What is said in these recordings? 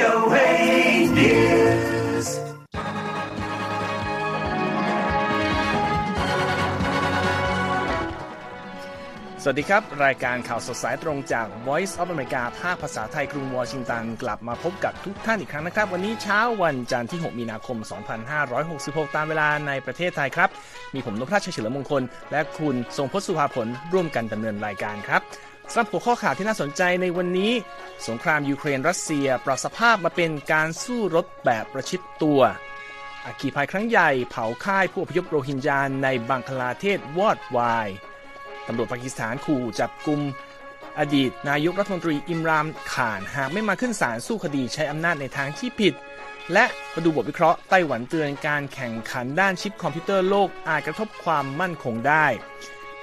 VOA News. สวัสดีครับ รายการข่าวสดสายตรงจาก Voice of America ภาคภาษาไทยกรุงวอชิงตัน กลับมาพบกับทุกท่านอีกครั้งนะครับ วันนี้เช้าวันจันทร์ที่ 6 มีนาคม 2566 ตามเวลาในประเทศไทยครับ มีผมนพราชเฉลิมมงคล และคุณทรงพจน์สุภาผลร่วมกันดำเนินรายการครับ สำหรับหัวข้อข่าวที่น่าสนใจในวันนี้ สงครามยูเครนรัสเซียปรับสภาพมาเป็นการสู้รบแบบประชิดตัวอัคคีภัยครั้งใหญ่เผาค่ายผู้อพยพโรฮิงญาในบังคลาเทศวอดวายตำรวจปากีสถานขู่จับกลุ่มอดีตนายกรัฐมนตรีอิมรานข่านหากไม่มาขึ้นศาลสู้คดีใช้อำนาจในทางที่ผิด และมาดูบทวิเคราะห์ไต้หวันเตือนการแข่งขันด้านชิปคอมพิวเตอร์โลกอาจกระทบความมั่นคงได้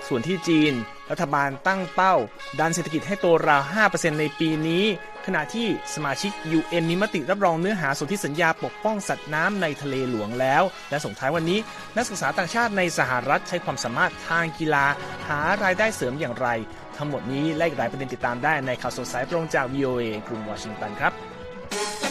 ส่วนที่จีน รัฐบาลตั้งเป้า ดันเศรษฐกิจให้โตราว 5%ในปีนี้ ขณะที่สมาชิก UN มีมติรับรองเนื้อหาสนธิสัญญาปกป้องสัตว์น้ำในทะเลหลวงแล้ว และส่งท้ายวันนี้ นักศึกษาต่างชาติในสหรัฐใช้ความสามารถทางกีฬา หารายได้เสริมอย่างไร ทั้งหมดนี้และอีกหลายประเด็นติดตามได้ในข่าวสดสายตรงจาก VOA กรุงวอชิงตันครับ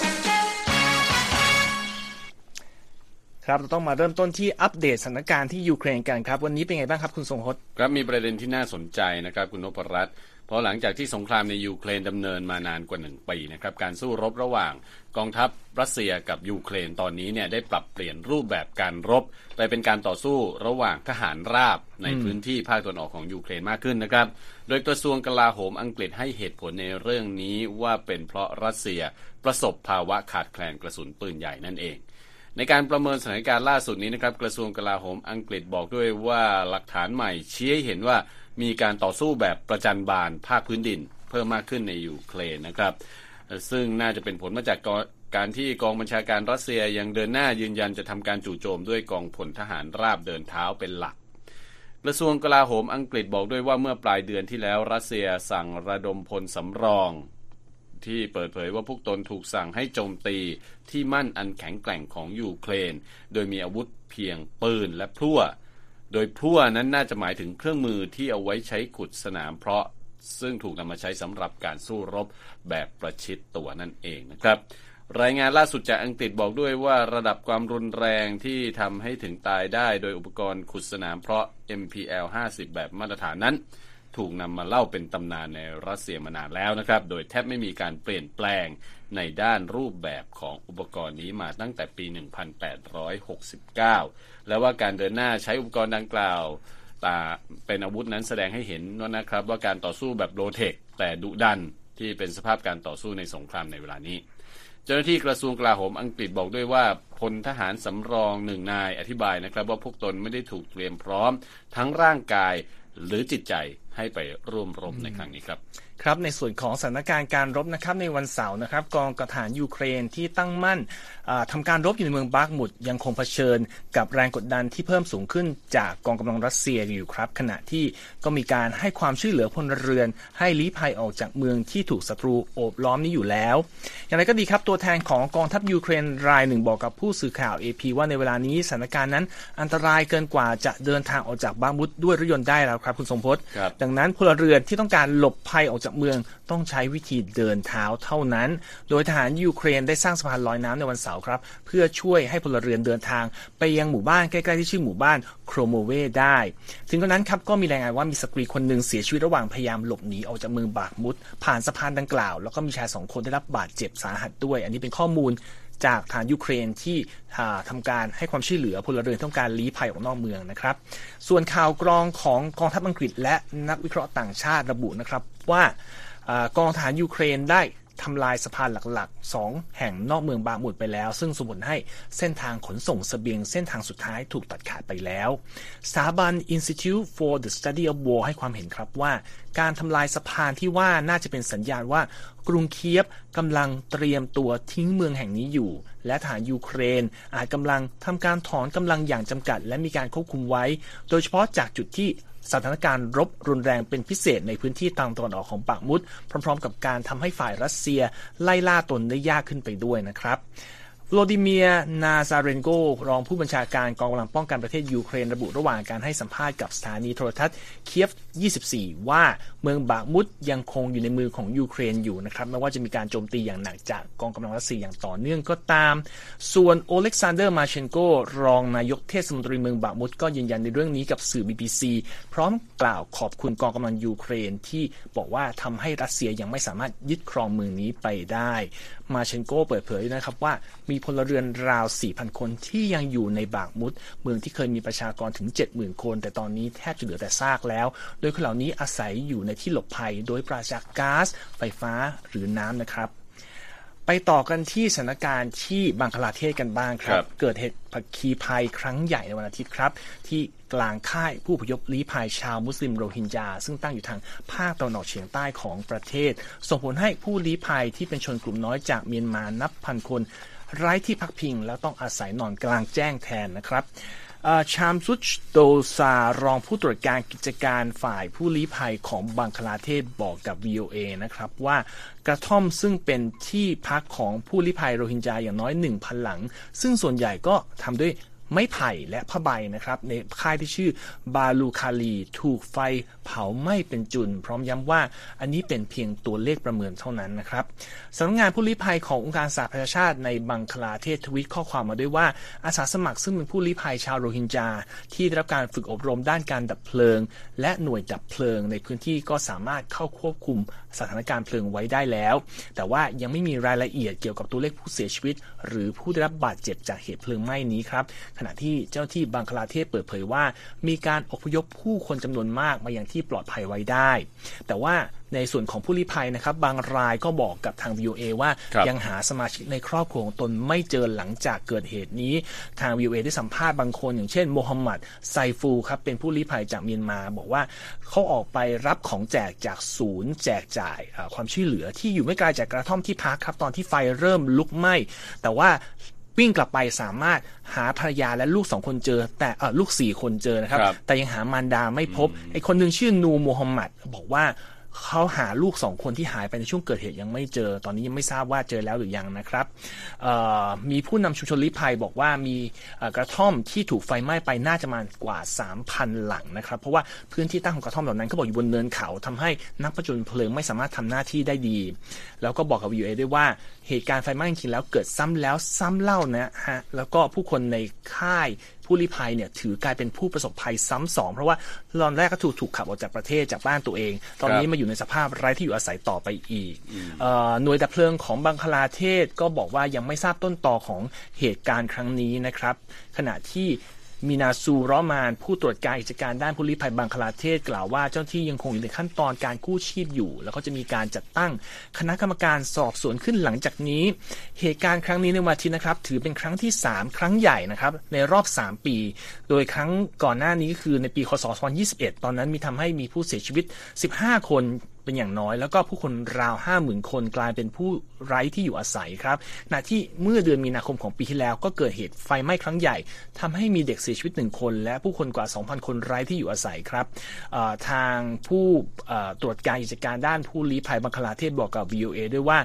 ครับเราต้องมาเริ่มต้นที่อัปเดตสถานการณ์ที่ยูเครนกันครับ วันนี้เป็นไงบ้างครับคุณทรงพจน์ครับมีประเด็นที่น่าสนใจนะครับคุณนพรัตน์เพราะหลังจากที่สงครามในยูเครนดำเนินมานานกว่าหนึ่งปีนะครับการสู้รบระหว่างกองทัพรัสเซียกับยูเครนตอนนี้เนี่ยได้ปรับเปลี่ยนรูปแบบการรบไปเป็นการต่อสู้ระหว่างทหารราบในพื้นที่ภาคตะวันออกของยูเครนมากขึ้นนะครับ โดยกระทรวงกลาโหมอังกฤษให้เหตุผลในเรื่องนี้ว่าเป็นเพราะรัสเซียประสบภาวะขาดแคลนกระสุนปืนใหญ่นั่นเอง ในการประเมินสถานการณ์ล่าสุดนี้นะครับกระทรวงกลาโหมอังกฤษบอกด้วยว่าหลักฐานใหม่ชี้ให้เห็นว่ามีการต่อสู้แบบประจันบานภาคพื้นดิน เพิ่มมากขึ้นในยูเครนนะครับ ซึ่งน่าจะเป็นผลมาจากการที่กองบัญชาการรัสเซียยังเดินหน้ายืนยันจะทำการจู่โจมด้วยกองพลทหารราบเดินเท้าเป็นหลัก กระทรวงกลาโหมอังกฤษบอกด้วยว่าเมื่อปลายเดือนที่แล้วรัสเซียสั่งระดมพลสำรอง ที่เปิดเผยว่าพวกตนถูกสั่งให้โจมตีที่มั่นอันแข็งแกร่งของยูเครน โดยมีอาวุธเพียงปืนและพลั่ว โดยพลั่วนั้นน่าจะหมายถึงเครื่องมือที่เอาไว้ใช้ขุดสนามเพราะซึ่งถูกนำมาใช้สำหรับการสู้รบแบบประชิดตัวนั่นเองนะครับรายงานล่าสุดจากอังกฤษบอกด้วยว่าระดับความรุนแรงที่ทำให้ถึงตายได้โดยอุปกรณ์ขุดสนามเพราะ MPL 50 แบบมาตรฐานนั้น ถูกนำมาเล่าเป็นตำนานในรัสเซียมานานแล้วนะครับ โดยแทบไม่มีการเปลี่ยนแปลงในด้านรูปแบบของอุปกรณ์นี้มาตั้งแต่ปี 1869 และว่าการเดินหน้าใช้อุปกรณ์ดังกล่าวตาเป็นอาวุธนั้นแสดงให้เห็นว่านะครับ ว่าการต่อสู้แบบโลเทค แต่ดุดันที่เป็นสภาพการต่อสู้ในสงครามในเวลานี้เจ้าหน้าที่กระทรวงกลาโหมอังกฤษบอกด้วยว่าพลทหารสำรองหนึ่งนายอธิบายนะครับ ว่าพวกตนไม่ได้ถูกเตรียมพร้อม ทั้งร่างกาย หรือจิตใจให้ไปร่วมรบในครั้งนี้ครับ ครับในส่วนของสถานการณ์การรบนะครับในวันเสาร์นะครับกองกระฐานยูเครนที่ตั้งมั่นทำการรบอยู่ในเมืองบาร์กมุดยังคงเผชิญ กับแรงกดดันที่เพิ่มสูงขึ้นจากกองกำลังรัสเซียอยู่ครับ ขณะที่ก็มีการให้ความช่วยเหลือพลเรือน ให้ลี้ภัยออกจากเมืองที่ถูกศัตรูโอบล้อมนี้อยู่แล้ว อย่างไรก็ดีครับตัวแทนของกองทัพยูเครนรายหนึ่งบอกกับผู้สื่อข่าว AP ว่าในเวลานี้สถานการณ์นั้น อันตรายเกินกว่าจะเดินทางออกจากบาร์มุดด้วยรถยนต์ได้แล้วครับคุณสมพศครับดังนั้นพลเรือนที่ต้องการหลบภัยออกจากเมืองต้องใช้วิธีเดินเท้าเท่านั้น โดยทหารยูเครนได้สร้างสะพานลอยน้ำในวันเสาร์ครับ เพื่อช่วยให้พลเรือนเดินทาง ไปยังหมู่บ้านใกล้ๆที่ชื่อหมู่บ้านโครโมเวได้ ถึงกระนั้นครับก็มีรายงานว่ามีสตรีคนหนึ่งเสียชีวิตระหว่างพยายามหลบหนีออกจากเมืองบากมุดผ่านสะพานดังกล่าว แล้วก็มีชายสองคนได้รับบาดเจ็บสาหัสด้วย อันนี้เป็นข้อมูล จากฐานยูเครนที่ทำการให้ความช่วยเหลือพลเรือนต้องการลี้ภัยออกนอกเมืองนะครับ ส่วนข่าวกรองของกองทัพอังกฤษ และนักวิเคราะห์ต่างชาติระบุนะครับว่ากองทหารยูเครนได้ทำลายสะพานหลักๆ 2 แห่งนอกเมืองบาหมุดไปแล้ว ซึ่งสมผลให้เส้นทางขนส่งสเสบียงเส้นทางสุดท้ายถูกตัดขาดไปแล้วสถาบัน Institute for the Study of War ให้ความเห็นครับว่า การทำลายสะพานที่ว่าน่าจะเป็นสัญญาณว่ากรุงเคียฟกำลังเตรียมตัวทิ้งเมืองแห่งนี้อยู่ และทหารยูเครน อาจกำลังทำการถอนกำลังอย่างจำกัด และมีการควบคุมไว้ โดยเฉพาะจากจุดที่สถานการณ์รบรุนแรงเป็นพิเศษในพื้นที่ทางตะวันออกของบัคมุตพร้อม ๆ กับการทำให้ฝ่ายรัสเซียไล่ล่าตนได้ยากขึ้นไปด้วยนะครับ โวโลดีเมียร์ นาซาเรนโก รองผู้บัญชาการกองกำลังป้องกันประเทศยูเครนระบุระหว่างการให้สัมภาษณ์กับสถานีโทรทัศน์เคียฟ 24 ว่าเมืองบัคมุตยังคงอยู่ในมือของยูเครนอยู่นะครับไม่ว่าจะมีการโจมตีอย่างหนักจากกองกำลังรัสเซียอย่างต่อเนื่องก็ตาม ส่วนโอเล็กซานเดอร์มาร์เชนโก รองนายกเทศมนตรีเมืองบัคมุตก็ยืนยันในเรื่องนี้กับสื่อ BBC พร้อมกล่าวขอบคุณกองกำลังยูเครนที่บอกว่าทำให้รัสเซียยังไม่สามารถยึดครองเมืองนี้ไปได้ มาร์เชนโกเปิดเผยนะครับว่ามีพลเรือนราว 4,000 คนที่ยังอยู่ในบัคมุต เมืองที่เคยมีประชากรถึง 70,000 คน แต่ตอนนี้แทบจะเหลือแต่ซากแล้ว โดยคนเหล่านี้อาศัยอยู่ในที่หลบภัย โดยปราศจากก๊าซไฟฟ้าหรือน้ำนะครับไปต่อกันที่สถานการณ์ที่บังคลาเทศกันบ้างครับครับเกิดเหตุภัยคีภัยครั้งใหญ่ในวันอาทิตย์ครับ ที่กลางค่ายผู้อพยพลี้ภัยชาวมุสลิมโรฮิงญาซึ่งตั้งอยู่ทางภาคตะวันออกเฉียงใต้ของประเทศ ส่งผลให้ผู้ลี้ภัยที่เป็นชนกลุ่มน้อยจากเมียนมานับพันคน ไร้ที่พักพิงแล้วต้องอาศัยนอนกลางแจ้งแทนนะครับชามซุชโดซารองผู้ตรวจการกิจการฝ่ายผู้ลี้ภัยของบังคลาเทศบอกกับ VOA นะครับว่ากระท่อมซึ่งเป็นที่พักของผู้ลี้ภัยโรฮิงญาอย่างน้อย 1,000 หลัง ซึ่งส่วนใหญ่ก็ทำด้วย ไม้ไผ่และผ้าใบนะครับในค่ายที่ชื่อบาลูคาลีถูกไฟเผาไหม้เป็นจุน พร้อมย้ำว่าอันนี้เป็นเพียงตัวเลขประเมินเท่านั้นนะครับสำนักงานผู้ลี้ภัยขององค์การสหประชาชาติในบังคลาเทศทวิตข้อความมาด้วยว่าอาสาสมัครซึ่งเป็นผู้ลี้ภัยชาวโรฮิงญาที่ได้รับการฝึกอบรมด้านการดับเพลิง และหน่วยดับเพลิง ในพื้นที่ก็สามารถเข้าควบคุมสถานการณ์เพลิงไว้ได้แล้ว แต่ว่ายังไม่มีรายละเอียดเกี่ยวกับตัวเลขผู้เสียชีวิต หรือผู้ได้รับบาดเจ็บจากเหตุเพลิงไหม้นี้ครับขณะที่เจ้าหน้าที่บังคลาเทศเปิดเผยว่า มีการอพยพผู้คนจำนวนมากมาอย่างที่ปลอดภัยไว้ได้ แต่ว่าในส่วนของผู้ลี้ภัยนะครับ บางรายก็บอกกับทาง VOA ว่าครับยังหาสมาชิกในครอบครัวของตนไม่เจอหลังจากเกิดเหตุนี้ ทาง VOA ได้สัมภาษณ์บางคนอย่างเช่นโมฮัมหมัดไซฟูครับเป็นผู้ลี้ภัยจากเมียนมา บอกว่าเขาออกไปรับของแจกจากศูนย์ แจกจ่ายอ่าความช่วยเหลือที่อยู่ไม่ไกลจากกระท่อมที่พักครับ ตอนที่ไฟเริ่มลุกไหม้แต่ว่า วิ่งกลับไปสามารถหาภรรยาและลูกสองคนเจอ แต่เออลูกสี่คนเจอนะครับครับแต่ยังหามารดาไม่พบไอ้คนหนึ่งชื่อนูโมฮัมหมัดบอกว่า เขาหาลูกสองคนที่หายไปในช่วงเกิดเหตุยังไม่เจอ ตอนนี้ยังไม่ทราบว่าเจอแล้วหรือยังนะครับมีผู้นำชุมชนลี้ภัยบอกว่ามีกระท่อมที่ถูกไฟไหม้ไปน่าจะมากว่า 3,000 หลังนะครับ เพราะว่าพื้นที่ตั้งของกระท่อมเหล่านั้นเขาบอกอยู่บนเนินเขาทำให้นักประจนเพลิงไม่สามารถทำหน้าที่ได้ดี แล้วก็บอกกับ VOA ด้วยว่าเหตุการณ์ไฟไหม้จริงๆแล้วเกิดซ้ำแล้วซ้ำเล่านะฮะแล้วก็ผู้คนในค่าย ผู้ลี้ภัยเนี่ยถือกลายเป็นผู้ประสบภัยซ้ำสองเพราะว่าตอนแรกก็ถูกถูกขับออกจากประเทศจากบ้านตัวเอง ตอนนี้ครับมาอยู่ในสภาพไร้ที่อยู่อาศัยต่อไปอีกเอ่อหน่วยดับเพลิงของบังคลาเทศก็บอกว่ายังไม่ทราบต้นตอของเหตุการณ์ครั้งนี้นะครับ ขณะที่ มีนาซูรอมาน ผู้ตรวจการกิจการด้านผู้ลี้ภัยบังคลาเทศกล่าวว่าเจ้าที่ยังคงอยู่ในขั้นตอนการกู้ชีพอยู่ แล้วก็จะมีการจัดตั้งคณะกรรมการสอบสวนขึ้นหลังจากนี้ เหตุการณ์ครั้งนี้ในวันทิตย์นะครับ ถือเป็นครั้งที่ 3 ครั้งใหญ่นะครับ ในรอบ 3 ปี โดยครั้งก่อนหน้านี้คือในปีคศ2021 ตอนนั้นมีทำให้มีผู้เสียชีวิต 15 คน เป็นอย่างน้อย แล้วก็ผู้คนราว 50,000 คนกลายเป็นผู้ไร้ที่อยู่อาศัยครับขณะที่เมื่อเดือนมีนาคมของปีที่แล้วก็เกิดเหตุไฟไหม้ครั้งใหญ่ทำให้มีเด็กเสียชีวิตหนึ่งคน และผู้คนกว่า 2,000 คนไร้ที่อยู่อาศัยครับทางผู้ตรวจการกิจการด้านผู้ลี้ภัยบังคลาเทศบอกกับ VOA ด้วยว่า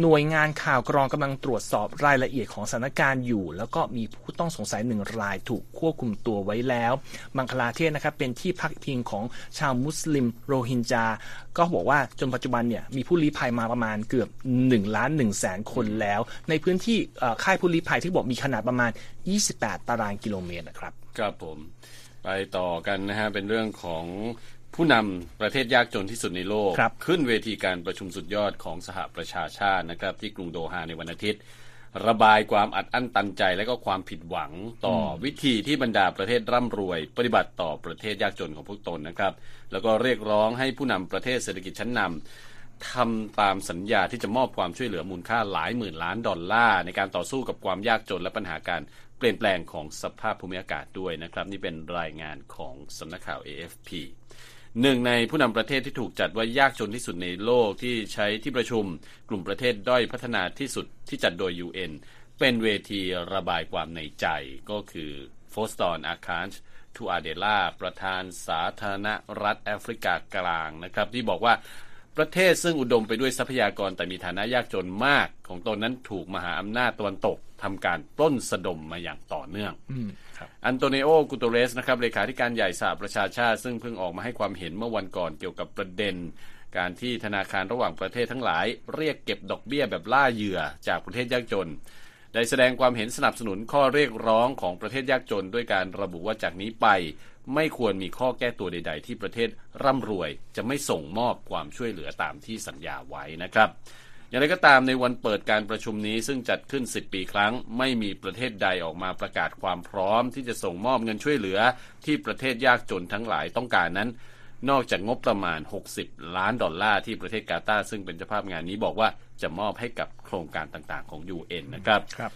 หน่วยงานข่าวกรองกำลังตรวจสอบรายละเอียดของสถานการณ์อยู่ แล้วก็มีผู้ต้องสงสัยหนึ่งรายถูกควบคุมตัวไว้แล้ว บังคลาเทศนะครับเป็นที่พักพิงของชาวมุสลิมโรฮิงญา ก็บอกว่าจนปัจจุบันเนี่ยมีผู้ลี้ภัยมาประมาณเกือบ1ล้าน1แสนคนแล้ว ในพื้นที่เอ่อค่ายผู้ลี้ภัยที่บอกมีขนาดประมาณ 28 ตารางกิโลเมตรนะครับ ครับผมไปต่อกันนะฮะเป็นเรื่องของผู้นำประเทศยากจนที่สุดในโลกครับขึ้นเวทีการประชุมสุดยอดของสหประชาชาตินะครับที่กรุงโดฮาในวันอาทิตย์ ระบายความอัดอั้นตันใจและก็ความผิดหวังต่ออวิธีที่บรรดาประเทศร่ำรวย ปฏิบัติต่อประเทศยากจนของพวกตนนะครับ แล้วก็เรียกร้องให้ผู้นำประเทศเศรษฐกิจชั้นนำทำตามสัญญาที่จะมอบความช่วยเหลือมูลค่าหลายหมื่นล้านดอลลาร์ในการต่อสู้กับความยากจนและปัญหาการเปลี่ยนแปลงของสภาพภูมิอากาศด้วยนะครับ นี่เป็นรายงานของสำนักข่าว AFP หนึ่งในผู้นำประเทศที่ถูกจัดว่ายากจนที่สุดในโลกที่ใช้ที่ประชุม กลุ่มประเทศด้อยพัฒนาที่สุดที่จัดโดย UN เป็นเวทีระบายความในใจก็คือโฟสตอนอาคานทูอาเดล่าประธานสาธารณรัฐแอฟริกากลางนะครับ ที่บอกว่าประเทศซึ่งอุดมไปด้วยทรัพยากรแต่มีฐานะยากจนมากของตนนั้นถูกมหาอำนาจตะวันตกทำการปล้นสะดมมาอย่างต่อเนื่อง อันโตนิโอกุเตเรสนะครับเลขาธิการใหญ่สหประชาชาติ ซึ่งเพิ่งออกมาให้ความเห็นเมื่อวันก่อนเกี่ยวกับประเด็น การที่ธนาคารระหว่างประเทศทั้งหลาย เรียกเก็บดอกเบี้ยแบบล่าเหยื่อจากประเทศยากจน ได้แสดงความเห็นสนับสนุนข้อเรียกร้องของประเทศยากจน ด้วยการระบุว่าจากนี้ไป ไม่ควรมีข้อแก้ตัวใด ๆ ที่ประเทศร่ำรวย จะไม่ส่งมอบความช่วยเหลือตามที่สัญญาไว้นะครับ อย่างไรก็ตามในวันเปิดการประชุมนี้ซึ่งจัดขึ้น 10 ปีครั้ง ไม่มีประเทศใดออกมาประกาศความพร้อม ที่จะส่งมอบเงินช่วยเหลือ ที่ประเทศยากจนทั้งหลายต้องการนั้น นอกจากงบประมาณ 60 ล้านดอลลาร์ที่ประเทศกาตาร์ซึ่งเป็นเจ้าภาพงานนี้บอกว่าจะมอบให้กับโครงการต่างๆ ของ UN นะครับครับ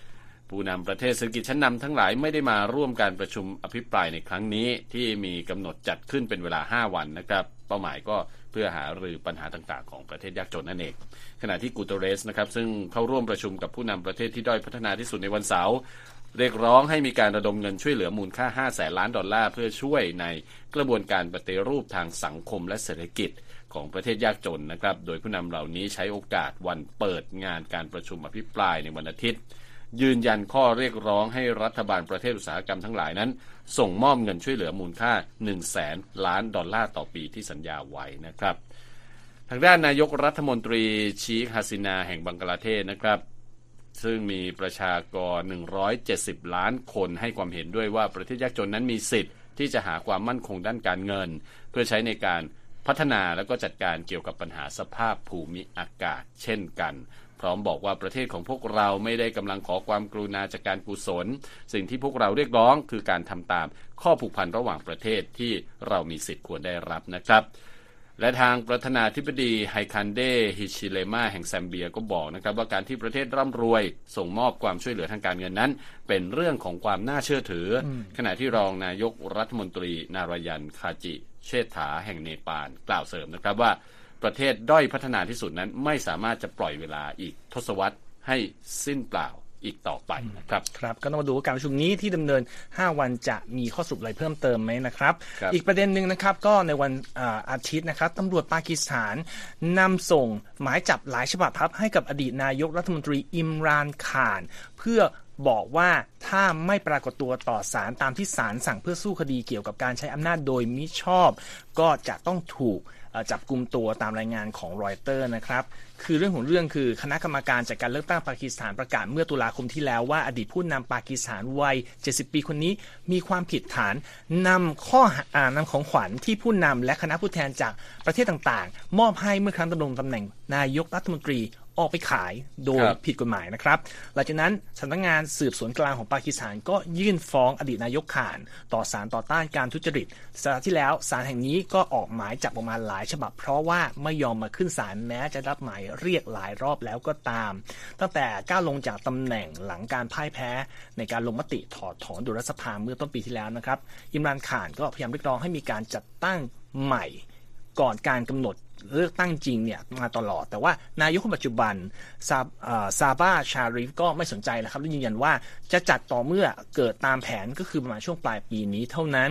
ผู้นำประเทศเศรษฐกิจชั้นนำทั้งหลายไม่ได้มาร่วมการประชุมอภิปรายในครั้งนี้ ที่มีกำหนดจัดขึ้นเป็นเวลา 5 วันนะครับ เป้าหมายก็ เพื่อหารือปัญหาต่างๆ ของประเทศยากจนนั่นเอง ขณะที่กูเตเรสนะครับซึ่งเข้าร่วมประชุมกับผู้นำประเทศที่ด้อยพัฒนาที่สุดในวันเสาร์เรียกร้องให้มีการระดมเงินช่วยเหลือมูลค่า 5 แสนล้านดอลลาร์ เพื่อช่วยในกระบวนการปฏิรูปทางสังคมและเศรษฐกิจของประเทศยากจนนะครับ โดยผู้นำเหล่านี้ใช้โอกาสวันเปิดงานการประชุมอภิปรายในวันอาทิตย์ ยืนยันข้อเรียกร้องให้รัฐบาลประเทศอุตสาหกรรมทั้งหลายนั้น ส่งมอบเงินช่วยเหลือมูลค่า 1 0 0 0 0แสนล้านดอลลาร์ต่อปีที่สัญญาไว้นะครับ ทางด้านนายกรัฐมนตรีชีคฮาซินาแห่งบังกลาเทศนะครับ ซึ่งมีประชากร 170 ล้านคนให้ความเห็นด้วยว่าประเทศยากจนนั้นมีสิทธิ์ที่จะหาความมั่นคงด้านการเงิน เพื่อใช้ในการพัฒนาและก็จัดการเกี่ยวกับปัญหาสภาพภูมิอากาศ เช่นกัน พร้อมบอกว่าประเทศของพวกเราไม่ได้กำลังขอความกรุณาจากการกุศล สิ่งที่พวกเราเรียกร้องคือการทำตามข้อผูกพันระหว่างประเทศที่เรามีสิทธิ์ควรได้รับนะครับและทางประธานาธิบดีไฮคันเดฮิชิเลมาแห่งแซมเบียก็บอกนะครับว่าการที่ประเทศร่ำรวยส่งมอบความช่วยเหลือทางการเงินนั้น เป็นเรื่องของความน่าเชื่อถืออขณะที่รองนายกรัฐมนตรีนารายันคาจิ เชษฐาแห่งเนปาลกล่าวเสริมนะครับว่า ประเทศด้อยพัฒนาที่สุดนั้นไม่สามารถจะปล่อยเวลาอีกทศวรรษให้สิ้นเปล่าอีกต่อไปนะครับครับก็ต้องมาดูว่าการประชุมนี้ที่ดำเนิน 5 วันจะมีข้อสรุปอะไรเพิ่มเติมไหมนะครับครับอีกประเด็นหนึ่งนะครับก็ในวันอาอาทิตย์นะครับตำรวจปากีสถานนำส่งหมายจับหลายฉบับครับให้กับอดีตนายกรัฐมนตรีอิมรานข่าน เพื่อบอกว่าถ้าไม่ปรากฏตัวต่อศาลตามที่ศาลสั่งเพื่อสู้คดีเกี่ยวกับการใช้อำนาจโดยมิชอบ ก็จะต้องถูกเอ่อ จับกลุ่มตัวตามรายงานของรอยเตอร์นะครับคือเรื่องของเรื่องคือคณะกรรมการจัดการเลือกตั้งปากีสถานประกาศเมื่อตุลาคมที่แล้วว่าอดีตผู้นำปากีสถานวัย 70 ปีคนนี้มีความผิดฐานนำข้ออ่านำของขวัญที่ผู้นำและคณะผู้แทนจากประเทศต่างๆ มอบให้เมื่อครั้งดำรงตำแหน่งนายกรัฐมนตรี ออกไปขายโดยครับผิดกฎหมายนะครับ หลังจากนั้นสำนักงานสืบสวนกลางของปากีสถานก็ยื่นฟ้องอดีตนายกข่าน ต่อศาลต่อต้านการทุจริตสัปดาห์ที่แล้วศาลแห่งนี้ก็ออกหมายจับออกมาหลายฉบับ เพราะว่าไม่ยอมมาขึ้นศาลแม้จะรับหมายเรียกหลายรอบแล้วก็ตาม ตั้งแต่ก้าวลงจากตำแหน่งหลังการพ่ายแพ้ ในการลงมติถอดถอนดุลรัฐสภาเมื่อต้นปีที่แล้วนะครับ อิมรานข่านก็พยายามเรียกร้องให้มีการจัดตั้งใหม่ ก่อนการกำหนดเลือกตั้งจริงเนี่ยมาตลอด แต่ว่านายกคนปัจจุบันซาเอ่อซาบาชาริฟก็ไม่สนใจนะครับและยืนยันว่าจะจัดต่อเมื่อเกิดตามแผนก็คือประมาณช่วงปลายปีนี้เท่านั้น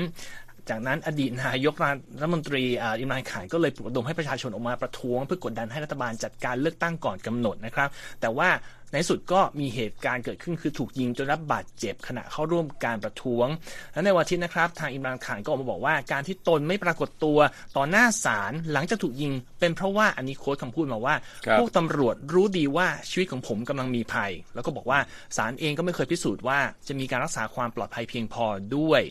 จากนั้นอดีตนายกรัฐมนตรีอิมรานข่านก็เลยปลุกระดมให้ประชาชนออกมาประท้วง เพื่อกดดันให้รัฐบาลจัดการเลือกตั้งก่อนกำหนดนะครับ แต่ว่า ในที่สุดก็มีเหตุการณ์เกิดขึ้นคือถูกยิงจนรับบาดเจ็บขณะเข้าร่วมการประท้วง และในวันอาทิตย์นะครับ ทางอิมรานข่านก็ออกมาบอกว่าการที่ตนไม่ปรากฏตัวต่อหน้าศาลหลังจากถูกยิง เป็นเพราะว่าอันนี้โค้ดคำพูดมาว่าครับพวกตำรวจรู้ดีว่าชีวิตของผมกำลังมีภัย แล้วก็บอกว่าศาลเองก็ไม่เคยพิสูจน์ว่าจะมีการรักษาความปลอดภัยเพียงพอด้วย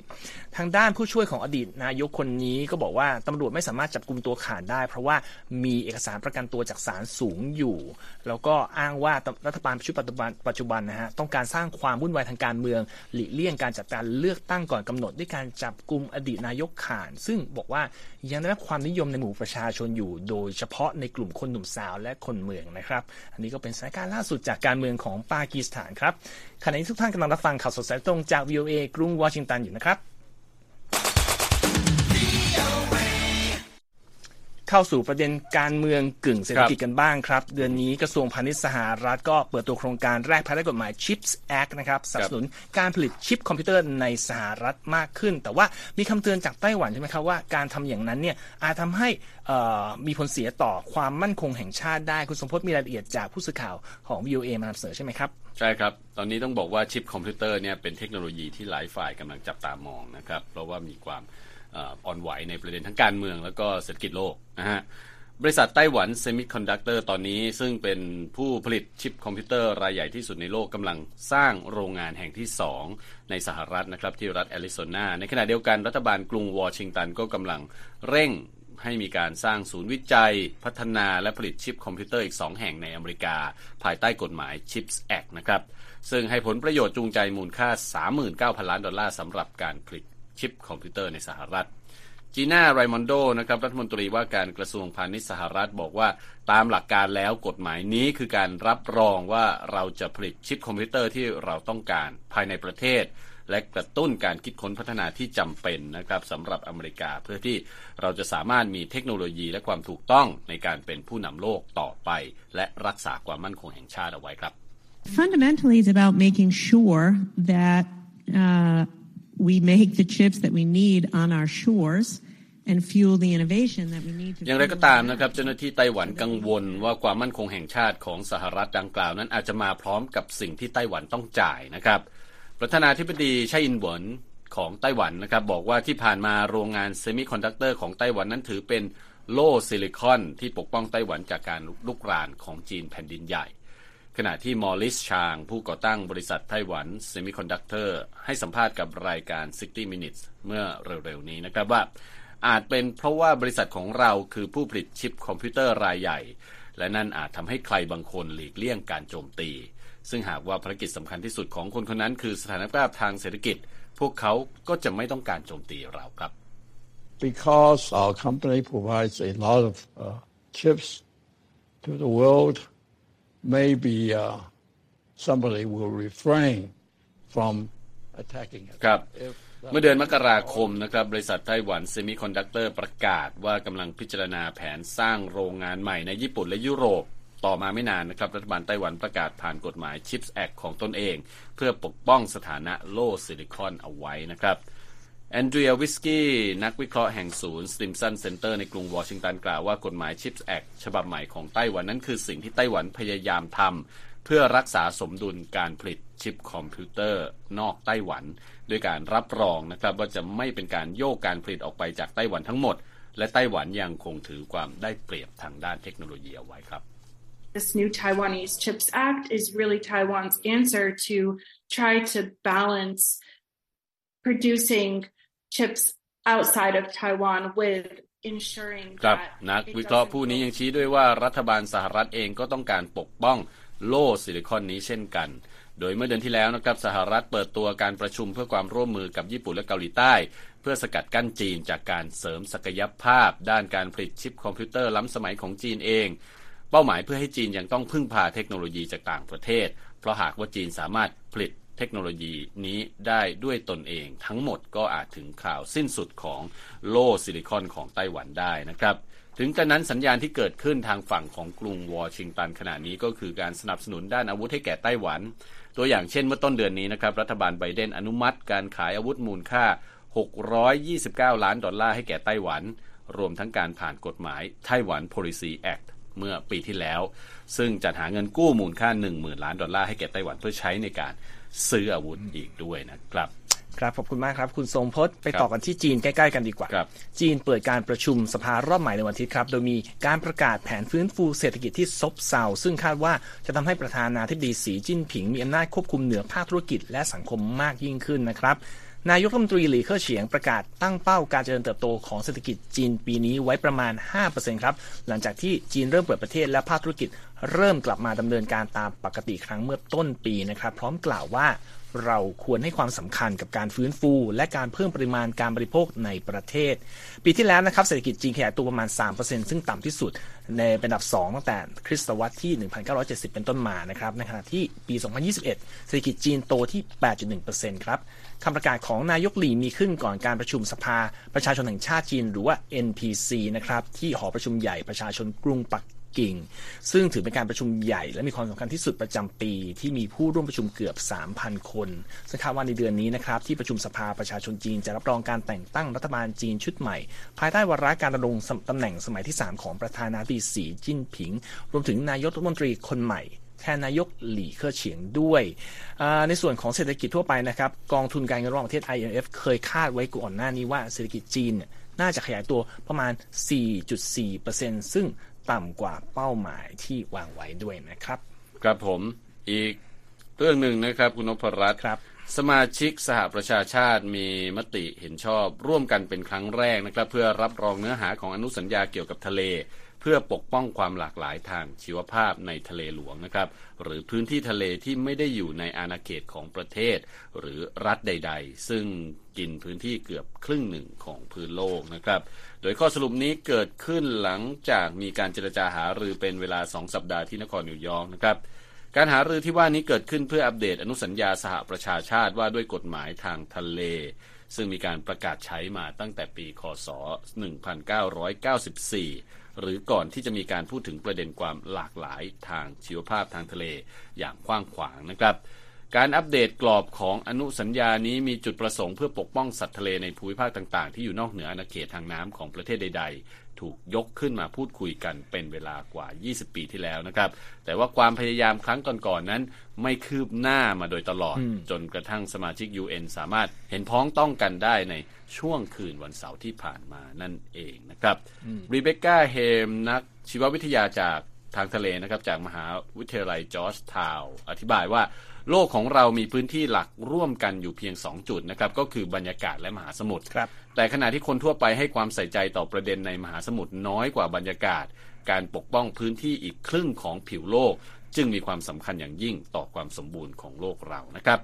ทางด้านผู้ช่วยของอดีตนายกคนนี้ก็บอกว่าตำรวจไม่สามารถจับกลุ่มตัวข่านได้ เพราะว่ามีเอกสารประกันตัวจากศาลสูงอยู่ แล้วก็อ้างว่ารัฐบาลชุดปัจจุบันปัจจุบันนะฮะต้องการสร้างความวุ่นวายทางการเมือง หลีกเลี่ยงการจัดการเลือกตั้งก่อนกำหนดด้วยการจับกลุ่มอดีตนายกข่าน ซึ่งบอกว่ายังได้รับความนิยมในหมู่ประชาชนอยู่ โดยเฉพาะในกลุ่มคนหนุ่มสาวและคนเมืองนะครับ อันนี้ก็เป็นสถานการณ์ล่าสุดจากการเมืองของปากีสถานครับขณะนี้ทุกท่านกำลังรับฟังข่าวสดสายตรงจาก VOA กรุงวอชิงตันอยู่นะครับ เข้าสู่ประเด็นการเมืองกึ่งเศรษฐกิจกันบ้างครับ เดือนนี้กระทรวงพาณิชย์สหรัฐก็เปิดตัวโครงการแรกภายใต้กฎหมาย CHIPS Act นะครับสนับสนุนการผลิตชิปคอมพิวเตอร์ในสหรัฐมากขึ้น แต่ว่ามีคำเตือนจากไต้หวันใช่ไหมครับว่าการทำอย่างนั้นเนี่ยอาจทำให้มีผลเสียต่อความมั่นคงแห่งชาติได้คุณสมพศมีรายละเอียดจากผู้สื่อข่าวของ VOA มานำเสนอใช่ไหมครับใช่ครับ ตอนนี้ต้องบอกว่าชิปคอมพิวเตอร์เนี่ยเป็นเทคโนโลยีที่หลายฝ่ายกำลังจับตามองนะครับเพราะว่ามีความ อ่อนไหวในประเด็นทั้งการเมืองแล้วก็เศรษฐกิจโลกนะฮะบริษัทไต้หวันเซมิคอนดักเตอร์ตอนนี้ซึ่งเป็นผู้ผลิตชิปคอมพิวเตอร์รายใหญ่ที่สุดในโลกกำลังสร้างโรงงานแห่งที่ 2 ในสหรัฐนะครับที่รัฐแอริโซนาในขณะเดียวกันรัฐบาลกรุงวอชิงตันก็กำลังเร่งให้มีการสร้างศูนย์วิจัย พัฒนาและผลิตชิปคอมพิวเตอร์อีก 2 แห่งในอเมริกา ภายใต้กฎหมาย CHIPS Act นะครับซึ่งให้ผลประโยชน์จูงใจมูลค่า 39,000 ล้านดอลลาร์สำหรับการผลิต ชิปคอมพิวเตอร์ในสหรัฐจีน่าไรมอนโดนะครับรัฐมนตรีว่าการกระทรวงพาณิชย์สหรัฐบอกว่า ตามหลักการแล้วกฎหมายนี้คือการรับรองว่าเราจะผลิตชิปคอมพิวเตอร์ที่เราต้องการภายในประเทศ และกระตุ้นการคิดค้นพัฒนาที่จำเป็นนะครับสำหรับอเมริกาเพื่อที่เราจะสามารถมีเทคโนโลยีและความถูกต้องในการเป็นผู้นำโลกต่อไป และรักษาความมั่นคงแห่งชาติเอาไว้ครับ Fundamentally, it's about making sure that uh, we make the chips that we need on our shores and fuel the innovation that we need to อย่างไรก็ตามนะครับเจ้าหน้าที่ไต้หวันกังวลว่าความมั่นคงแห่งชาติของสหรัฐดังกล่าวนั้นอาจจะมาพร้อมกับสิ่งที่ไต้หวันต้องจ่ายนะครับประธานาธิบดีไช่อิงเหวินของไต้หวันนะครับบอกว่าที่ผ่านมาโรงงานเซมิคอนดักเตอร์ของไต้หวันนั้นถือเป็นโล่ซิลิคอนที่ปกป้องไต้หวันจากการรุกรานของจีนแผ่นดินใหญ่ ขณะที่มอริสชาง ผู้ก่อตั้งบริษัทไต้หวันเซมิคอนดักเตอร์ให้สัมภาษณ์กับรายการ 60 Minutes เมื่อเร็วๆนี้นะครับว่า อาจเป็นเพราะว่าบริษัทของเราคือผู้ผลิตชิปคอมพิวเตอร์รายใหญ่ และนั่นอาจทำให้ใครบางคนหลีกเลี่ยงการโจมตี ซึ่งหากว่าภารกิจสำคัญที่สุดของคนคนนั้น คือสถานภาพทางเศรษฐกิจ พวกเขาก็จะไม่ต้องการโจมตีเราครับ because our company provides a lot of uh, chips to the world, maybe uh, somebody will refrain from attacking it. ครับ If that เมื่อเดือนมกราคมนะครับบริษัทไต้หวันเซมิคอนดักเตอร์ประกาศว่ากำลังพิจารณาแผนสร้างโรงงานใหม่ในญี่ปุ่นและยุโรปต่อมาไม่นานนะครับ รัฐบาลไต้หวันประกาศผ่านกฎหมาย CHIPS Act ของตนเอง เพื่อปกป้องสถานะโล่ซิลิคอนเอาไว้นะครับ แอนเดรียวิสกี้นักวิเคราะห์แห่งศูนย์สติมสันเซ็นเตอร์ในกรุงวอชิงตันกล่าวว่ากฎหมาย CHIPS Act ฉบับใหม่ของไต้หวันนั้นคือสิ่งที่ไต้หวันพยายามทำเพื่อรักษาสมดุลการผลิตชิปคอมพิวเตอร์นอกไต้หวัน ด้วยการรับรองนะครับว่าจะไม่เป็นการโยกการผลิตออกไปจากไต้หวันทั้งหมด และไต้หวันยังคงถือความได้เปรียบทางด้านเทคโนโลยีเอาไว้ครับ This new Taiwanese CHIPS Act is really Taiwan's answer to try to balance producing chips outside of Taiwan with ensuring ครับ that นัก it วิเคราะห์ doesn't ผู้นี้ go ยังชี้ด้วยว่ารัฐบาลสหรัฐเองก็ต้องการปกป้องโล่ซิลิคอนนี้เช่นกัน โดยเมื่อเดือนที่แล้วนะครับสหรัฐเปิดตัวการประชุมเพื่อความร่วมมือกับญี่ปุ่นและเกาหลีใต้ เพื่อสกัดกั้นจีนจากการเสริมศักยภาพ ด้านการผลิตชิปคอมพิวเตอร์ล้ำสมัยของจีนเอง เป้าหมายเพื่อให้จีนยังต้องพึ่งพาเทคโนโลยีจากต่างประเทศ เพราะหากว่าจีนสามารถผลิต เทคโนโลยีนี้ได้ด้วยตนเองทั้งหมดก็อาจถึงข่าวสิ้นสุดของโล่ซิลิคอนของไต้หวันได้นะครับ ถึงกระนั้นสัญญาณที่เกิดขึ้นทางฝั่งของกรุงวอชิงตันขณะนี้ก็คือการสนับสนุนด้านอาวุธให้แก่ไต้หวัน ตัวอย่างเช่นเมื่อต้นเดือนนี้นะครับรัฐบาลไบเดนอนุมัติการขายอาวุธมูลค่า 629 ล้านดอลลาร์ให้แก่ไต้หวัน รวมทั้งการผ่านกฎหมายไต้หวัน Policy Act เมื่อปีที่แล้ว ซึ่งจัดหาเงินกู้มูลค่า 10,000 ล้านดอลลาร์ให้แก่ไต้หวันเพื่อใช้ในการ ซื้ออาวุธอีกด้วยนะครับครับขอบคุณมากครับ คุณทรงพจน์ไปครับต่อกันที่จีนใกล้ๆกันดีกว่าครับจีนเปิดการประชุมสภารอบใหม่ในวันอาทิตย์ครับ โดยมีการประกาศแผนฟื้นฟูเศรษฐกิจที่ซบเซาซึ่งคาดว่าจะทำให้ประธานาธิบดีสีจิ้นผิงมีอำนาจควบคุมเหนือภาคธุรกิจและสังคมมากยิ่งขึ้นนะครับนายกรัฐมนตรีหลีเค่อเฉียงประกาศตั้งเป้าการเจริญเติบโตของเศรษฐกิจจีนปีนี้ไว้ประมาณ 5%ครับ หลังจากที่จีนเริ่มเปิดประเทศและภาคธุรกิจ เริ่มกลับมาดำเนินการตามปกติครั้งเมื่อต้นปีนะครับพร้อมกล่าวว่าเราควรให้ความสำคัญกับการฟื้นฟู และการเพิ่มปริมาณการบริโภคในประเทศ ปีที่แล้วนะครับเศรษฐกิจจีนขยายตัวประมาณ 3%ซึ่งต่ำที่สุดในเป็นอันดับ 2 ตั้งแต่คริสตวรรษที่ 1970 เป็นต้นมานะครับในขณะที่ปี 2021 เศรษฐกิจจีนโตที่ 8.1%ครับคำประกาศของนายกหลีมีขึ้นก่อนการประชุมสภาประชาชนแห่งชาติจีน หรือว่า NPC นะครับที่หอประชุมใหญ่ประชาชนกรุงปัก กิ่ง ซึ่งถือเป็นการประชุมใหญ่และมีความสำคัญที่สุดประจำปี ที่มีผู้ร่วมประชุมเกือบ 3,000 คนซึ่งคาดว่าในเดือนนี้นะครับที่ประชุมสภาประชาชนจีนจะรับรองการแต่งตั้งรัฐบาลจีนชุดใหม่ ภายใต้วาระการดำรงตำแหน่งสมัยที่ 3 ของประธานาธิบดีสีจิ้นผิง รวมถึงนายกรัฐมนตรีคนใหม่แทนนายกหลี่เค่อเฉียงด้วย ในส่วนของเศรษฐกิจทั่วไปนะครับ กองทุนการเงินระหว่างประเทศ IMF เคยคาดไว้ก่อนหน้านี้ว่าเศรษฐกิจจีนน่าจะขยายตัวประมาณ 4.4%ซึ่ง ต่ำกว่าเป้าหมายที่วางไว้ด้วยนะครับ ครับผมอีกเรื่องหนึ่งนะครับคุณนพรัตน์ครับสมาชิกสหประชาชาติมีมติเห็นชอบร่วมกันเป็นครั้งแรกนะครับ เพื่อรับรองเนื้อหาของอนุสัญญาเกี่ยวกับทะเล เพื่อปกป้องความหลากหลายทางชีวภาพในทะเลหลวงนะครับ หรือพื้นที่ทะเลที่ไม่ได้อยู่ในอาณาเขตของประเทศ หรือรัฐใด ๆ ซึ่งกินพื้นที่เกือบครึ่งหนึ่งของพื้นโลกนะครับ โดยข้อสรุปนี้เกิดขึ้นหลังจากมีการเจรจาหารือเป็นเวลา 2 สัปดาห์ที่นครนิวยอร์กนะครับการหารือที่ว่านี้เกิดขึ้นเพื่ออัปเดตอนุสัญญาสหประชาชาติว่าด้วยกฎหมายทางทะเล ซึ่งมีการประกาศใช้มาตั้งแต่ปี คศ 1994 หรือก่อนที่จะมีการพูดถึงประเด็นความหลากหลายทางชีวภาพทางทะเลอย่างกว้างขวางนะครับ การอัปเดตกรอบของอนุสัญญานี้มีจุดประสงค์เพื่อปกป้องสัตว์ทะเลในภูมิภาคต่างๆ ที่อยู่นอกเหนืออาณาเขตทางน้ำของประเทศใดๆ ถูกยกขึ้นมาพูดคุยกันเป็นเวลากว่า 20 ปีที่แล้วนะครับ แต่ว่าความพยายามครั้งก่อนๆนั้นไม่คืบหน้ามาโดยตลอด จนกระทั่งสมาชิก UN สามารถเห็นพ้องต้องกันได้ในช่วงคืนวันเสาร์ที่ผ่านมานั่นเองนะครับรีเบคก้าเฮมนักชีววิทยาจากทางทะเลนะครับจากมหาวิทยาลัยจอร์จทาวน์อธิบายว่า โลกของเรามีพื้นที่หลักร่วมกันอยู่เพียง 2 จุดนะครับก็คือบรรยากาศและมหาสมุทรครับแต่ขณะที่คนทั่วไปให้ความใส่ใจต่อประเด็นในมหาสมุทรน้อยกว่าบรรยากาศ การปกป้องพื้นที่อีกครึ่งของผิวโลก จึงมีความสำคัญอย่างยิ่งต่อความสมบูรณ์ของโลกเรานะครับ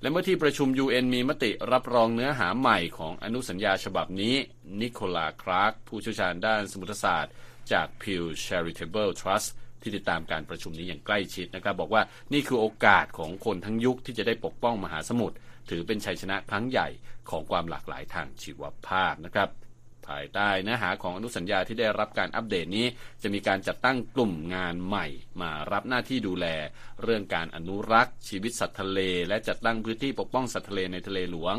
และเมื่อที่ประชุม UN มีมติรับรองเนื้อหาใหม่ของอนุสัญญาฉบับนี้ นิโคลาคลาร์กผู้เชี่ยวชาญด้านสมุทรศาสตร์ จาก Pew Charitable Trust ที่ติดตามการประชุมนี้อย่างใกล้ชิดนะครับ บอกว่านี่คือโอกาสของคนทั้งยุคที่จะได้ปกป้องมหาสมุทรถือเป็นชัยชนะครั้งใหญ่ของความหลากหลายทางชีวภาพนะครับภายใต้เนื้อหาของอนุสัญญาที่ได้รับการอัปเดตนี้ จะมีการจัดตั้งกลุ่มงานใหม่ มารับหน้าที่ดูแล เรื่องการอนุรักษ์ ชีวิตสัตว์ทะเล และจัดตั้งพื้นที่ปกป้องสัตว์ทะเลในทะเลหลวง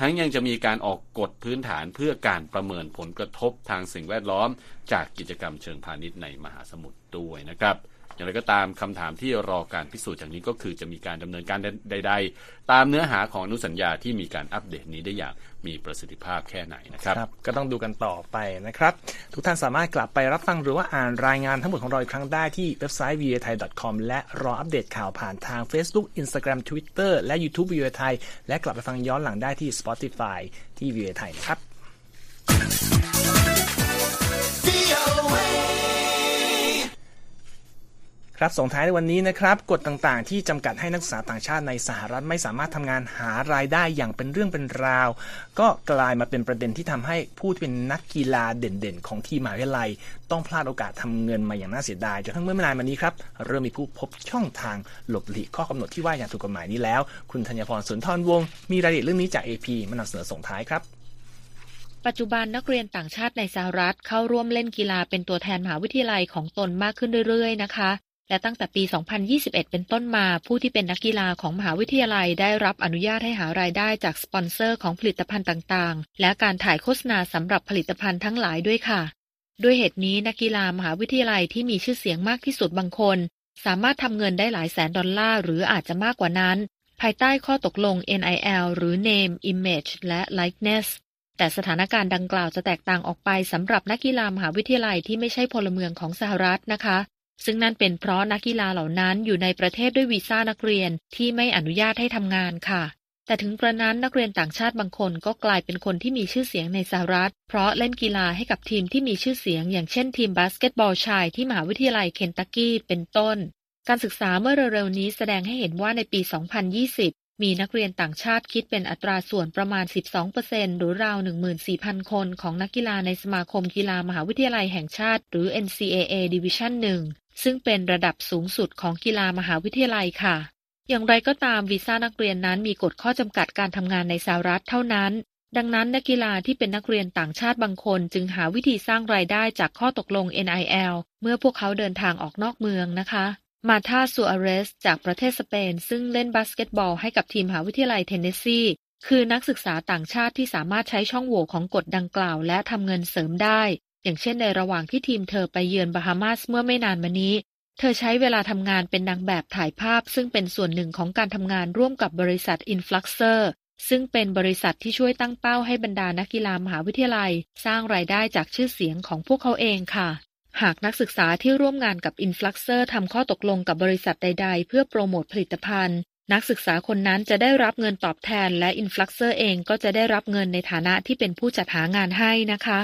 ทั้งยังจะมีการออกกฎพื้นฐานเพื่อการประเมินผลกระทบทางสิ่งแวดล้อม จากกิจกรรมเชิงพาณิชย์ในมหาสมุทร ด้วยนะครับ อย่างไรก็ตามคำถามที่รอการพิสูจน์จากนี้ก็คือจะมีการดำเนินการใด ๆ ตามเนื้อหาของอนุสัญญาที่มีการอัปเดตนี้ได้อย่างมีประสิทธิภาพแค่ไหนนะครับรบก็ต้องดูกันต่อไปนะครับ ทุกท่านสามารถกลับไปรับฟังหรือว่าอ่านรายงานทั้งหมดของเราอีกครั้งได้ที่เว็บไซต์ v i t h a i c o m และรออัปเดตข่าวผ่านทาง Facebook Instagram Twitter และ YouTube v i t h a i และกลับไปฟังย้อนหลังได้ที่ Spotify ที่ v i t h a i นะครับ ครับส่งท้ายในวันนี้นะครับกฎต่างๆ ที่จำกัดให้นักศึกษาต่างชาติในสหรัฐไม่สามารถทำงานหารายได้อย่างเป็นเรื่องเป็นราว ก็กลายมาเป็นประเด็นที่ทำให้ผู้ที่เป็นนักกีฬาเด่นๆ ของทีมมหาวิทยาลัย ต้องพลาดโอกาสทำเงินมาอย่างน่าเสียดายจนทั้งเมื่อไม่นานมานี้ครับเริ่มมีผู้พบช่องทางหลบหลีกข้อกำหนดที่ว่าอย่างถูกกฎหมายนี้แล้ว คุณธัญพรสุนทรวงศ์มีรายละเอียดเรื่องนี้จาก AP มานำเสนอส่งท้ายครับปัจจุบันนักเรียนต่างชาติในสหรัฐเข้าร่วมเล่นกีฬาเป็นตัวแทนมหาวิทยาลัยของตนมากขึ้นเรื่อยๆ นะคะ และตั้งแต่ปี 2021 เป็นต้นมา ผู้ที่เป็นนักกีฬาของมหาวิทยาลัยได้รับอนุญาตให้หารายได้จากสปอนเซอร์ของผลิตภัณฑ์ต่างๆ และการถ่ายโฆษณาสำหรับผลิตภัณฑ์ทั้งหลายด้วยค่ะ ด้วยเหตุนี้นักกีฬามหาวิทยาลัยที่มีชื่อเสียงมากที่สุดบางคน สามารถทำเงินได้หลายแสนดอลลาร์หรืออาจจะมากกว่านั้น ภายใต้ข้อตกลง NIL หรือ Name Image และ Likeness แต่สถานการณ์ดังกล่าวจะแตกต่างออกไปสำหรับนักกีฬามหาวิทยาลัยที่ไม่ใช่พลเมืองของสหรัฐนะคะ ซึ่งนั่นเป็นเพราะนักกีฬาเหล่านั้นอยู่ในประเทศด้วยวีซ่านักเรียนที่ไม่อนุญาตให้ทำงานค่ะ แต่ถึงกระนั้นนักเรียนต่างชาติบางคนก็กลายเป็นคนที่มีชื่อเสียงในสหรัฐ เพราะเล่นกีฬาให้กับทีมที่มีชื่อเสียง อย่างเช่นทีมบาสเกตบอลชายที่มหาวิทยาลัยเคนตักกี้เป็นต้น การศึกษาเมื่อเร็วๆนี้แสดงให้เห็นว่าในปี 2020 มีนักเรียนต่างชาติคิดเป็นอัตราส่วนประมาณ 12%หรือราว 14,000 คนของนักกีฬาในสมาคมกีฬามหาวิทยาลัยแห่งชาติ หรือ NCAA Division 1 ซึ่งเป็นระดับสูงสุดของกีฬามหาวิทยาลัยค่ะ อย่างไรก็ตามวีซ่านักเรียนนั้นมีกฎข้อจำกัดการทำงานในสหรัฐเท่านั้น ดังนั้นนักกีฬาที่เป็นนักเรียนต่างชาติบางคน จึงหาวิธีสร้างรายได้จากข้อตกลง NIL เมื่อพวกเขาเดินทางออกนอกเมืองนะคะ มาร์ตาซัวเรซ จากประเทศสเปน ซึ่งเล่นบาสเกตบอลให้กับทีมมหาวิทยาลัยเทนเนสซีคือนักศึกษาต่างชาติที่สามารถใช้ช่องโหว่ของกฎดังกล่าว และทำเงินเสริมได้ อย่างเช่นในระหว่างที่ทีมเธอไปเยือนบาฮามาสเมื่อไม่นานมานี้ เธอใช้เวลาทำงานเป็นนางแบบถ่ายภาพ ซึ่งเป็นส่วนหนึ่งของการทำงานร่วมกับบริษัท Influxer ซึ่งเป็นบริษัทที่ช่วยตั้งเป้าให้บรรดานักกีฬามหาวิทยาลัย สร้างรายได้จากชื่อเสียงของพวกเขาเองค่ะ หากนักศึกษาที่ร่วมงานกับ Influxer ทำข้อตกลงกับบริษัทใด ๆ เพื่อโปรโมทผลิตภัณฑ์ นักศึกษาคนนั้นจะได้รับเงินตอบแทน และ Influxer เองก็จะได้รับเงินในฐานะที่เป็นผู้จัดหางานให้นะคะ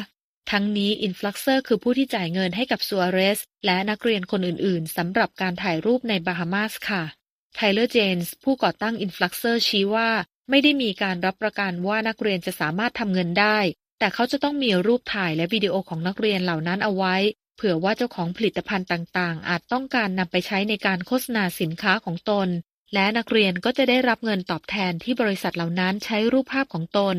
ทั้งนี้ Influxer คือผู้ที่จ่ายเงินให้กับซัวเรส และนักเรียนคนอื่นๆสำหรับการถ่ายรูปในบาฮามาสค่ะไทเลอร์เจนส์ผู้ก่อตั้ง Influxer ชี้ว่าไม่ได้มีการรับประกันว่านักเรียนจะสามารถทำเงินได้ แต่เขาจะต้องมีรูปถ่ายและวิดีโอของนักเรียนเหล่านั้นเอาไว้ เผื่อว่าเจ้าของผลิตภัณฑ์ต่างๆ อาจต้องการนำไปใช้ในการโฆษณาสินค้าของตน และนักเรียนก็จะได้รับเงินตอบแทนที่บริษัทเหล่านั้นใช้รูปภาพของตน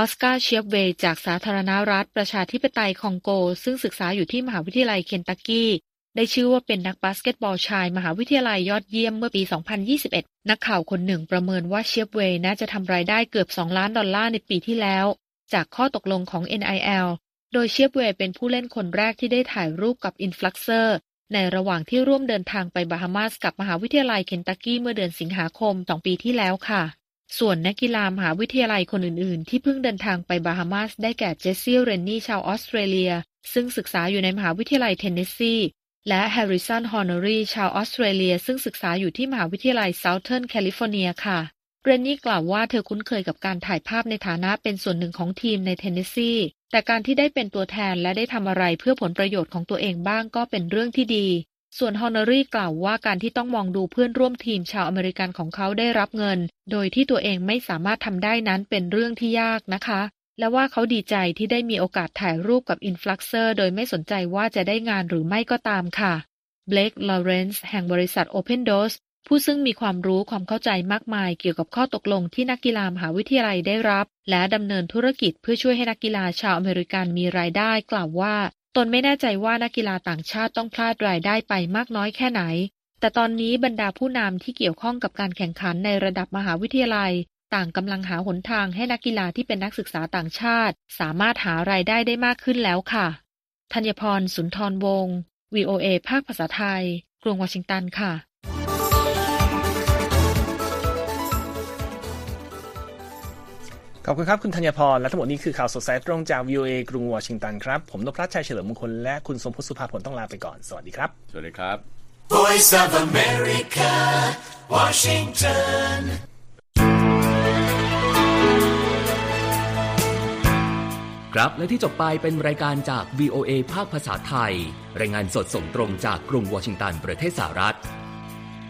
ออสการ์เชียบเวจากสาธารณรัฐประชาธิปไตยคองโก ซึ่งศึกษาอยู่ที่มหาวิทยาลัยเคนตักกี้ ได้ชื่อว่าเป็นนักบาสเกตบอลชาย มหาวิทยาลัยยอดเยี่ยมเมื่อปี 2021 นักข่าวคนหนึ่งประเมินว่าเชียบเวน่าจะทำรายได้เกือบ 2 ล้านดอลลาร์ในปีที่แล้ว จากข้อตกลงของ NIL โดยเชียบเวเป็นผู้เล่นคนแรกที่ได้ถ่ายรูปกับ Influxer ในระหว่างที่ร่วมเดินทางไปบาฮามาสกับมหาวิทยาลัยเคนตักกี้เมื่อเดือนสิงหาคมสองปีที่แล้วค่ะ ส่วนนักกีฬามหาวิทยาลัยคนอื่น ๆ ที่เพิ่งเดินทางไปบาฮามาสได้แก่เจสซี่เรนนี่ชาวออสเตรเลีย ซึ่งศึกษาอยู่ในมหาวิทยาลัยเทนเนสซีและแฮร์ริสันฮอนอรีชาวออสเตรเลีย ซึ่งศึกษาอยู่ที่มหาวิทยาลัยเซาเทิร์นแคลิฟอร์เนียค่ะ เรนนี่กล่าวว่าเธอคุ้นเคยกับการถ่ายภาพในฐานะเป็นส่วนหนึ่งของทีมในเทนเนสซีแต่การที่ได้เป็นตัวแทนและได้ทำอะไรเพื่อผลประโยชน์ของตัวเองบ้างก็เป็นเรื่องที่ดี ส่วนฮอนอรี่กล่าวว่าการที่ต้องมองดูเพื่อนร่วมทีมชาวอเมริกันของเขาได้รับเงิน โดยที่ตัวเองไม่สามารถทำได้นั้นเป็นเรื่องที่ยากนะคะ และว่าเขาดีใจที่ได้มีโอกาสถ่ายรูปกับ Influxer โดยไม่สนใจว่าจะได้งานหรือไม่ก็ตามค่ะเบลกลอเรนซ์แห่งบริษัท Open Doors ผู้ซึ่งมีความรู้ความเข้าใจมากมายเกี่ยวกับข้อตกลงที่นักกีฬามหาวิทยาลัยได้รับ และดำเนินธุรกิจเพื่อช่วยให้นักกีฬาชาวอเมริกันมีรายได้ กล่าวว่า นไม่แน่ใจว่านักกีฬาต่างชาติต้องพลาดรายได้ไปมากน้อยแค่ไหน แต่ตอนนี้บรรดาผู้นำที่เกี่ยวข้องกับการแข่งขันในระดับมหาวิทยาลัย ต่างกำลังหาหนทางให้นักกีฬาที่เป็นนักศึกษาต่างชาติ สามารถหารายได้ได้มากขึ้นแล้วค่ะธัญพร สุนทรวงศ์ VOA ภาคภาษาไทย กรุงวอชิงตันค่ะ ขอบคุณครับคุณธัญพร และทั้งหมดนี้คือข่าวสดสายตรงจาก VOA กรุงวอชิงตันครับ ผมนพรัชชัยเฉลิมมงคลและคุณสมพศสุภาผลต้องลาไปก่อน สวัสดีครับ สวัสดีครับ Voice of America, Washington. ครับและที่จบไปเป็นรายการจาก VOA ภาคภาษาไทย รายงานสดส่งตรงจากกรุงวอชิงตันประเทศสหรัฐ